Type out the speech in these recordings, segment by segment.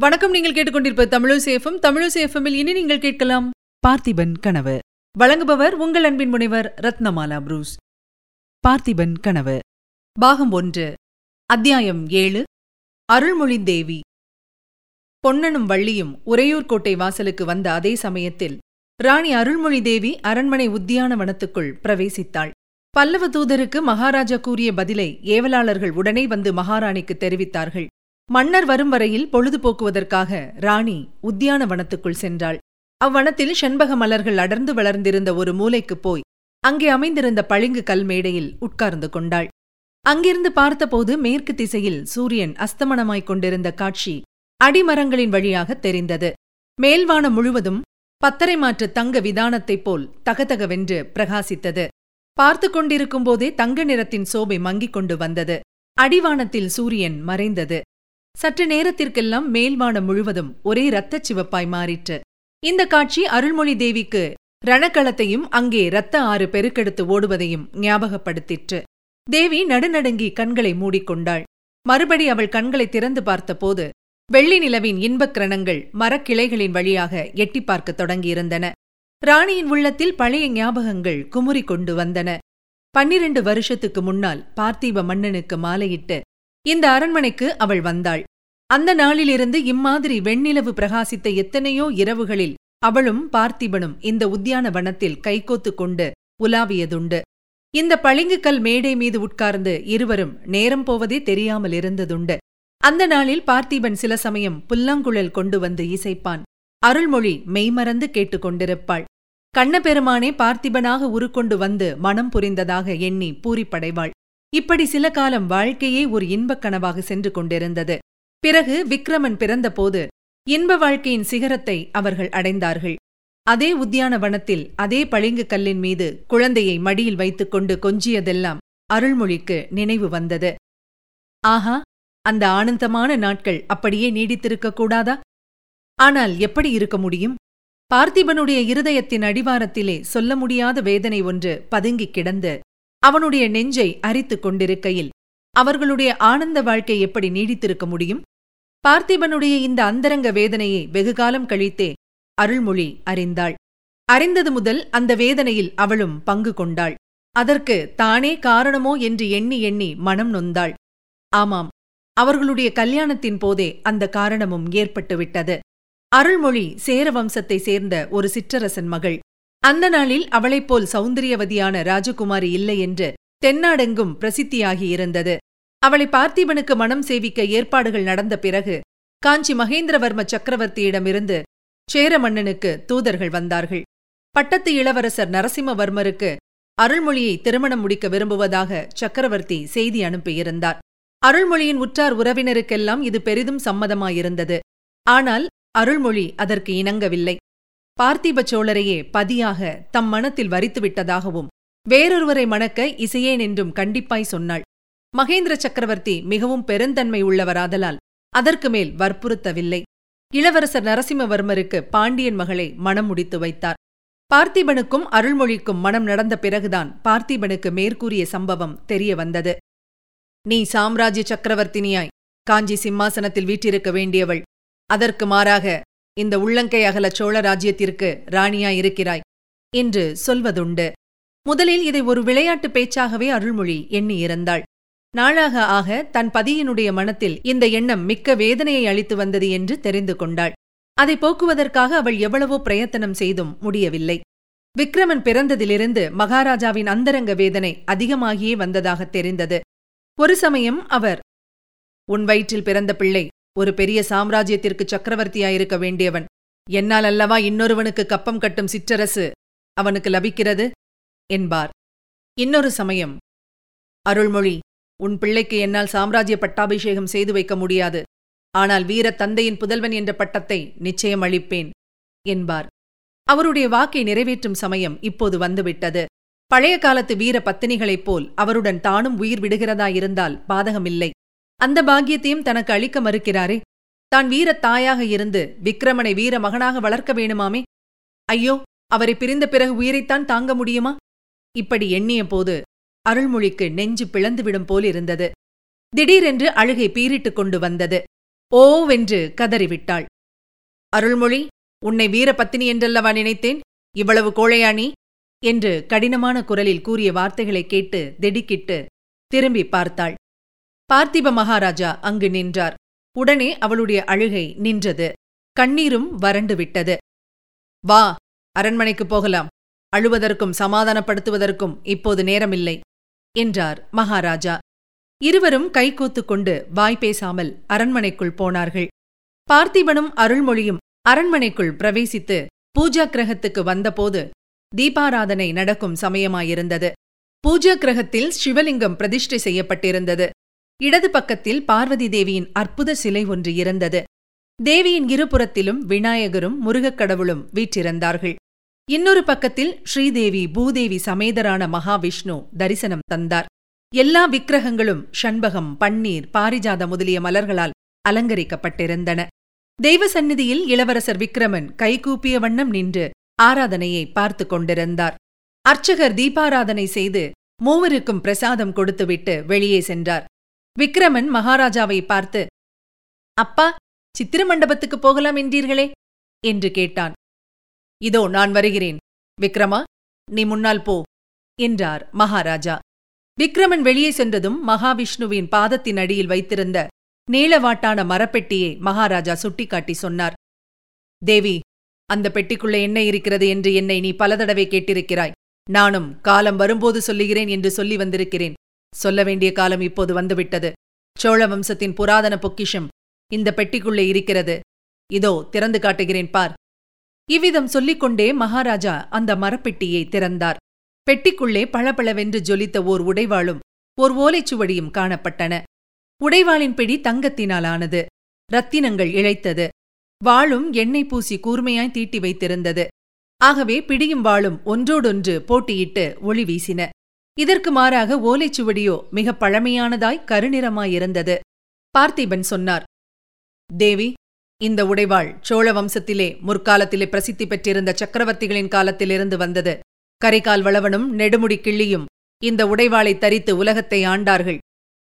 வணக்கம் நீங்கள் கேட்டுக்கொண்டிருப்ப தமிழசேஃபம் தமிழசேஃபமில் இனி நீங்கள் கேட்கலாம் பார்த்திபன் கனவு. வழங்குபவர் உங்கள் அன்பின் முனைவர் ரத்னமாலா புரூஸ். பார்த்திபன் கனவு. பாகம் ஒன்று. அத்தியாயம் ஏழு. அருள்மொழி தேவி. பொன்னனும் வள்ளியும் உறையூர் கோட்டை வாசலுக்கு வந்த அதே சமயத்தில் ராணி அருள்மொழி தேவி அரண்மனை உத்தியானவனத்துக்குள் பிரவேசித்தாள். பல்லவ தூதருக்கு மகாராஜா கூறிய பதிலை ஏவலாளர்கள் உடனே வந்து மகாராணிக்கு தெரிவித்தார்கள். மன்னர் வரும் வரையில் பொழுதுபோக்குவதற்காக ராணி உத்தியான வனத்துக்குள் சென்றாள். அவ்வனத்தில் செண்பக மலர்கள் அடர்ந்து வளர்ந்திருந்த ஒரு மூலைக்குப் போய் அங்கே அமைந்திருந்த பளிங்கு கல் மேடையில் உட்கார்ந்து கொண்டாள். அங்கிருந்து பார்த்தபோது மேற்கு திசையில் சூரியன் அஸ்தமனமாய்க் கொண்டிருந்த காட்சி அடிமரங்களின் வழியாக தெரிந்தது. மேல்வானம் முழுவதும் பத்தரை மாற்று தங்க விதானத்தைப் போல் தகதகவென்று பிரகாசித்தது. பார்த்து கொண்டிருக்கும்போதே தங்க நிறத்தின் சோபை மங்கிக் கொண்டு வந்தது. அடிவானத்தில் சூரியன் மறைந்தது. சற்று நேரத்திற்கெல்லாம் மேல்வானம் முழுவதும் ஒரே இரத்தச் சிவப்பாய் மாறிற்று. இந்த காட்சி அருள்மொழி தேவிக்கு ரணக்களத்தையும் அங்கே இரத்த ஆறு பெருக்கெடுத்து ஓடுவதையும் ஞாபகப்படுத்திற்று. தேவி நடுநடுங்கி கண்களை மூடிக்கொண்டாள். மறுபடி அவள் கண்களை திறந்து பார்த்தபோது வெள்ளி நிலவின் இன்பக் கிரணங்கள் மரக்கிளைகளின் வழியாக எட்டி பார்க்கத் தொடங்கியிருந்தன. ராணியின் உள்ளத்தில் பழைய ஞாபகங்கள் குமுறிக் கொண்டு வந்தன. பன்னிரண்டு வருஷத்துக்கு முன்னால் பார்த்தீப மன்னனுக்கு மாலையிட்டு இந்த அரண்மனைக்கு அவள் வந்தாள். அந்த நாளிலிருந்து இம்மாதிரி வெண்ணிலவு பிரகாசித்த எத்தனையோ இரவுகளில் அவளும் பார்த்திபனும் இந்த உத்தியான வனத்தில் கைகோத்து கொண்டு உலாவியதுண்டு. இந்த பளிங்குக்கல் மேடை மீது உட்கார்ந்து இருவரும் நேரம் போவதே தெரியாமல் இருந்ததுண்டு. அந்த நாளில் பார்த்திபன் சில சமயம் புல்லாங்குழல் கொண்டு வந்து இசைப்பான். அருள்மொழி மெய்மறந்து கேட்டுக்கொண்டிருப்பாள் கண்ணபெருமானே பார்த்திபனாக உருக்கொண்டு வந்து மனம் புரிந்ததாக எண்ணி பூரிப்படைவாள். இப்படி சில காலம் வாழ்க்கையே ஒரு இன்பக் கனவாக சென்று கொண்டிருந்தது. பிறகு விக்ரமன் பிறந்தபோது இன்ப வாழ்க்கையின் சிகரத்தை அவர்கள் அடைந்தார்கள். அதே உத்தியான வனத்தில் அதே பளிங்கு கல்லின் மீது குழந்தையை மடியில் வைத்துக்கொண்டு கொஞ்சியதெல்லாம் அருள்மொழிக்கு நினைவு வந்தது. ஆஹா அந்த ஆனந்தமான நாட்கள் அப்படியே நீடித்திருக்க கூடாதா? ஆனால் எப்படி இருக்க முடியும்? பார்த்திபனுடைய இருதயத்தின் அடிவாரத்திலே சொல்ல முடியாத வேதனை ஒன்று பதுங்கிக் கிடந்து அவனுடைய நெஞ்சை அரித்துக் கொண்டிருக்கையில் அவர்களுடைய ஆனந்த வாழ்க்கை எப்படி நீடித்திருக்க முடியும்? பார்த்திபனுடைய இந்த அந்தரங்க வேதனையை வெகுகாலம் கழித்தே அருள்மொழி அறிந்தாள். அறிந்தது முதல் அந்த வேதனையில் அவளும் பங்கு கொண்டாள். அதற்கு தானே காரணமோ என்று எண்ணி எண்ணி மனம் நொந்தாள். ஆமாம் அவர்களுடைய கல்யாணத்தின் போதே அந்த காரணமும் ஏற்பட்டுவிட்டது. அருள்மொழி சேர வம்சத்தை சேர்ந்த ஒரு சிற்றரசன் மகள். அந்த நாளில் அவளைப் போல் சௌந்தரியவதியான ராஜகுமாரி இல்லை என்று தென்னாடெங்கும் பிரசித்தியாகியிருந்தது அவளை பார்த்திபனுக்கு மனம் சேவிக்க ஏற்பாடுகள் நடந்த பிறகு காஞ்சி மகேந்திரவர்ம சக்கரவர்த்தியிடமிருந்து சேர மன்னனுக்கு தூதர்கள் வந்தார்கள். பட்டத்து இளவரசர் நரசிம்மவர்மருக்கு அருள்மொழியை திருமணம் முடிக்க விரும்புவதாக சக்கரவர்த்தி செய்தி அனுப்பியிருந்தார். அருள்மொழியின் உற்றார் உறவினருக்கெல்லாம் இது பெரிதும் சம்மதமாயிருந்தது. ஆனால் அருள்மொழி அதற்கு இணங்கவில்லை. பார்த்திப சோழரையே பதியாக தம் மனத்தில் வரித்துவிட்டதாகவும் வேறொருவரை மணக்க இசையேன் என்றும் கண்டிப்பாய் சொன்னாள். மகேந்திர சக்கரவர்த்தி மிகவும் பெருந்தன்மை உள்ளவராதலால் அதற்கு மேல் வற்புறுத்தவில்லை. இளவரசர் நரசிம்மவர்மருக்கு பாண்டியன் மகளை மனம் முடித்து வைத்தார். பார்த்திபனுக்கும் அருள்மொழிக்கும் மனம் நடந்த பிறகுதான் பார்த்திபனுக்கு மேற்கூறிய சம்பவம் தெரிய வந்தது. நீ சாம்ராஜ்ய சக்கரவர்த்தினியாய். காஞ்சி சிம்மாசனத்தில் வீற்றிருக்க வேண்டியவள். அதற்கு மாறாக இந்த உள்ளங்கை அகல சோழ ராஜ்யத்திற்கு ராணியாயிருக்கிறாய் என்று சொல்வதுண்டு. முதலில் இதை ஒரு விளையாட்டு பேச்சாகவே அருள்மொழி எண்ணியிருந்தாள் நாளாக ஆக தன் பதியினுடைய மனத்தில் இந்த எண்ணம் மிக்க வேதனையை அளித்து வந்தது என்று தெரிந்து கொண்டாள். அதை போக்குவதற்காக அவள் எவ்வளவோ பிரயத்தனம் செய்தும் முடியவில்லை. விக்ரமன் பிறந்ததிலிருந்து மகாராஜாவின் அந்தரங்க வேதனை அதிகமாகியே வந்ததாக தெரிந்தது. ஒரு சமயம் அவர் உன் வயிற்றில் பிறந்த பிள்ளை ஒரு பெரிய சாம்ராஜ்யத்திற்கு சக்கரவர்த்தியாயிருக்க வேண்டியவன். என்னால் அல்லவா இன்னொருவனுக்கு கப்பம் கட்டும் சிற்றரசு அவனுக்கு லபிக்கிறது? என்பார். இன்னொரு சமயம். அருள்மொழி உன் பிள்ளைக்கு என்னால் சாம்ராஜ்ய பட்டாபிஷேகம் செய்து வைக்க முடியாது. ஆனால் வீர தந்தையின் புதல்வன் என்ற பட்டத்தை நிச்சயம் அளிப்பேன் என்பார். அவருடைய வாக்கை நிறைவேற்றும் சமயம் இப்போது வந்துவிட்டது. பழைய காலத்து வீர பத்தினிகளைப் போல் அவருடன் தானும் உயிர் விடுகிறதாயிருந்தால் பாதகமில்லை. அந்த பாக்கியத்தையும் தனக்கு அளிக்க மறுக்கிறாரே. தான் வீரத் தாயாக இருந்து விக்ரமனை வீர மகனாக வளர்க்க வேணுமாமே? ஐயோ அவரை பிரிந்த பிறகு உயிரைத்தான் தாங்க முடியுமா? இப்படி எண்ணிய போது அருள்மொழிக்கு நெஞ்சு பிளந்துவிடும் போலிருந்தது திடீரென்று அழுகை பீறிட்டுக் கொண்டு வந்தது. ஓவென்று கதறிவிட்டாள். அருள்மொழி உன்னை வீரபத்தினி என்றல்லவா நினைத்தேன்? இவ்வளவு கோழையாணி என்று கடினமான குரலில் கூறிய வார்த்தைகளைக் கேட்டு திடுக்கிட்டு திரும்பி பார்த்தாள். பார்த்திப மகாராஜா அங்கு நின்றார். உடனே அவளுடைய அழுகை நின்றது. கண்ணீரும் வறண்டு விட்டது. வா அரண்மனைக்குப் போகலாம். அழுவதற்கும் சமாதானப்படுத்துவதற்கும் இப்போது நேரமில்லை என்றார் மகாராஜா. இருவரும் கைகோத்துக் கொண்டு வாய் பேசாமல் அரண்மனைக்குள் போனார்கள். பார்த்திபனும் அருள்மொழியும் அரண்மனைக்குள் பிரவேசித்து பூஜா கிரகத்துக்கு வந்தபோது தீபாராதனை நடக்கும் சமயமாயிருந்தது. பூஜா கிரகத்தில் சிவலிங்கம் பிரதிஷ்டை செய்யப்பட்டிருந்தது. இடது பக்கத்தில் பார்வதி தேவியின் அற்புத சிலை ஒன்று இருந்தது தேவியின் இருபுறத்திலும் விநாயகரும் முருகக் கடவுளும் வீற்றிருந்தார்கள். இன்னொரு பக்கத்தில் ஸ்ரீதேவி பூதேவி சமேதரான மகாவிஷ்ணு தரிசனம் தந்தார். எல்லா விக்கிரகங்களும் ஷண்பகம் பன்னீர் பாரிஜாத முதலிய மலர்களால் அலங்கரிக்கப்பட்டிருந்தன. தெய்வ சந்நிதியில் இளவரசர் விக்ரமன் கைகூப்பிய வண்ணம் நின்று ஆராதனையை பார்த்து கொண்டிருந்தார். அர்ச்சகர் தீபாராதனை செய்து மூவருக்கும் பிரசாதம் கொடுத்துவிட்டு வெளியே சென்றார். விக்ரமன் மகாராஜாவை பார்த்து அப்பா சித்திர மண்டபத்துக்கு போகலாம் என்றீர்களே? என்று கேட்டான். இதோ நான் வருகிறேன். விக்ரமா நீ முன்னால் போ என்றார் மகாராஜா. விக்ரமன் வெளியே சென்றதும் மகாவிஷ்ணுவின் பாதத்தின் அடியில் வைத்திருந்த நீளவாட்டான மரப்பெட்டியை மகாராஜா சுட்டிக்காட்டி சொன்னார். தேவி அந்த பெட்டிக்குள்ளே என்ன இருக்கிறது என்று என்னை நீ பல தடவை கேட்டிருக்கிறாய். நானும் காலம் வரும்போது சொல்லுகிறேன் என்று சொல்லி வந்திருக்கிறேன். சொல்ல வேண்டிய காலம் இப்போது வந்துவிட்டது. சோழ வம்சத்தின் புராதன பொக்கிஷம் இந்த பெட்டிக்குள்ளே இருக்கிறது. இதோ திறந்து காட்டுகிறேன் பார். இவ்விதம் சொல்லிக்கொண்டே மகாராஜா அந்த மரப்பெட்டியை திறந்தார். பெட்டிக்குள்ளே பளபளவென்று ஜொலித்த ஓர் உடைவாளும் ஓர் ஓலைச்சுவடியும் காணப்பட்டன. உடைவாளின் பிடி தங்கத்தினால் ஆனது ரத்தினங்கள் இழைத்தது. வாளும் எண்ணெய் பூசி கூர்மையாய் தீட்டி வைத்திருந்தது. ஆகவே பிடியும் வாளும் ஒன்றோடொன்று போட்டியிட்டு ஒளி வீசின. இதற்கு மாறாக ஓலைச்சுவடியோ மிக பழமையானதாய் கருநிறமாயிருந்தது பார்த்திபன் சொன்னார் தேவி இந்த உடைவாள் சோழ வம்சத்திலே முற்காலத்திலே பிரசித்தி பெற்றிருந்த சக்கரவர்த்திகளின் காலத்திலிருந்து வந்தது. கரைக்கால் வளவனும் நெடுமுடி கிள்ளியும் இந்த உடைவாளை தரித்து உலகத்தை ஆண்டார்கள்.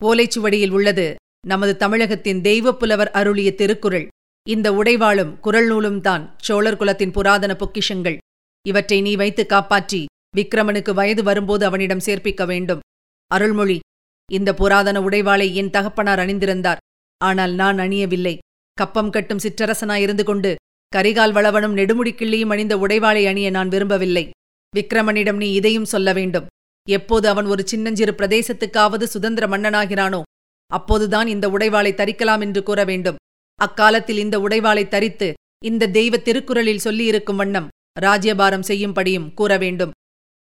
ஓலைச்சுவடியில் உள்ளது நமது தமிழகத்தின் தெய்வப்புலவர் அருளிய திருக்குறள். இந்த உடைவாளும் குரல் நூலும் தான் சோழர் குலத்தின் புராதன பொக்கிஷங்கள். இவற்றை நீ வைத்து காப்பாற்றி விக்ரமனுக்கு வயது வரும்போது அவனிடம் சேர்ப்பிக்க வேண்டும். அருள்மொழி இந்த புராதன உடைவாளை என் தகப்பனார் அணிந்திருந்தார். ஆனால் நான் அணியவில்லை. கப்பம் கட்டும் சிற்றரசனாயிருந்து கொண்டு கரிகால் வளவனும் நெடுமுடி கிள்ளியும் அணிந்த உடைவாளை அணிய நான் விரும்பவில்லை. விக்ரமனிடம் நீ இதையும் சொல்ல வேண்டும். எப்போது அவன் ஒரு சின்னஞ்சிறு பிரதேசத்துக்காவது சுதந்திர மன்னனாகிறானோ அப்போதுதான் இந்த உடைவாளை தரிக்கலாம் என்று கூற வேண்டும். அக்காலத்தில் இந்த உடைவாளை தரித்து இந்த தெய்வ திருக்குறளில் சொல்லியிருக்கும் வண்ணம் ராஜ்யபாரம் செய்யும்படியும் கூற வேண்டும்.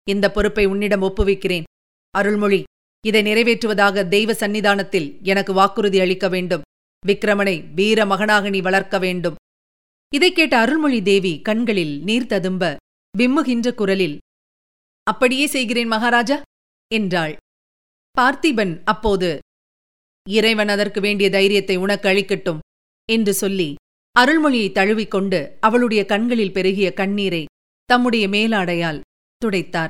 இந்த பொறுப்பை உன்னிடம் ஒப்புவிக்கிறேன். அருள்மொழி இதை நிறைவேற்றுவதாக தெய்வ சந்நிதானத்தில் எனக்கு வாக்குறுதி அளிக்க வேண்டும். விக்ரமனை வீர மகனாக நீ வளர்க்க வேண்டும். இதைக் கேட்ட அருள்மொழி தேவி கண்களில் நீர் ததும்ப விம்முகின்ற குரலில் அப்படியே செய்கிறேன் மகாராஜா என்றாள். பார்த்திபன் அப்போது இறைவன் அதற்கு வேண்டிய தைரியத்தை உனக்கு அளிக்கட்டும் என்று சொல்லி அருள்மொழியை தழுவிக்கொண்டு அவளுடைய கண்களில் பெருகிய கண்ணீரை தம்முடைய மேலாடையால் துடைத்தார்.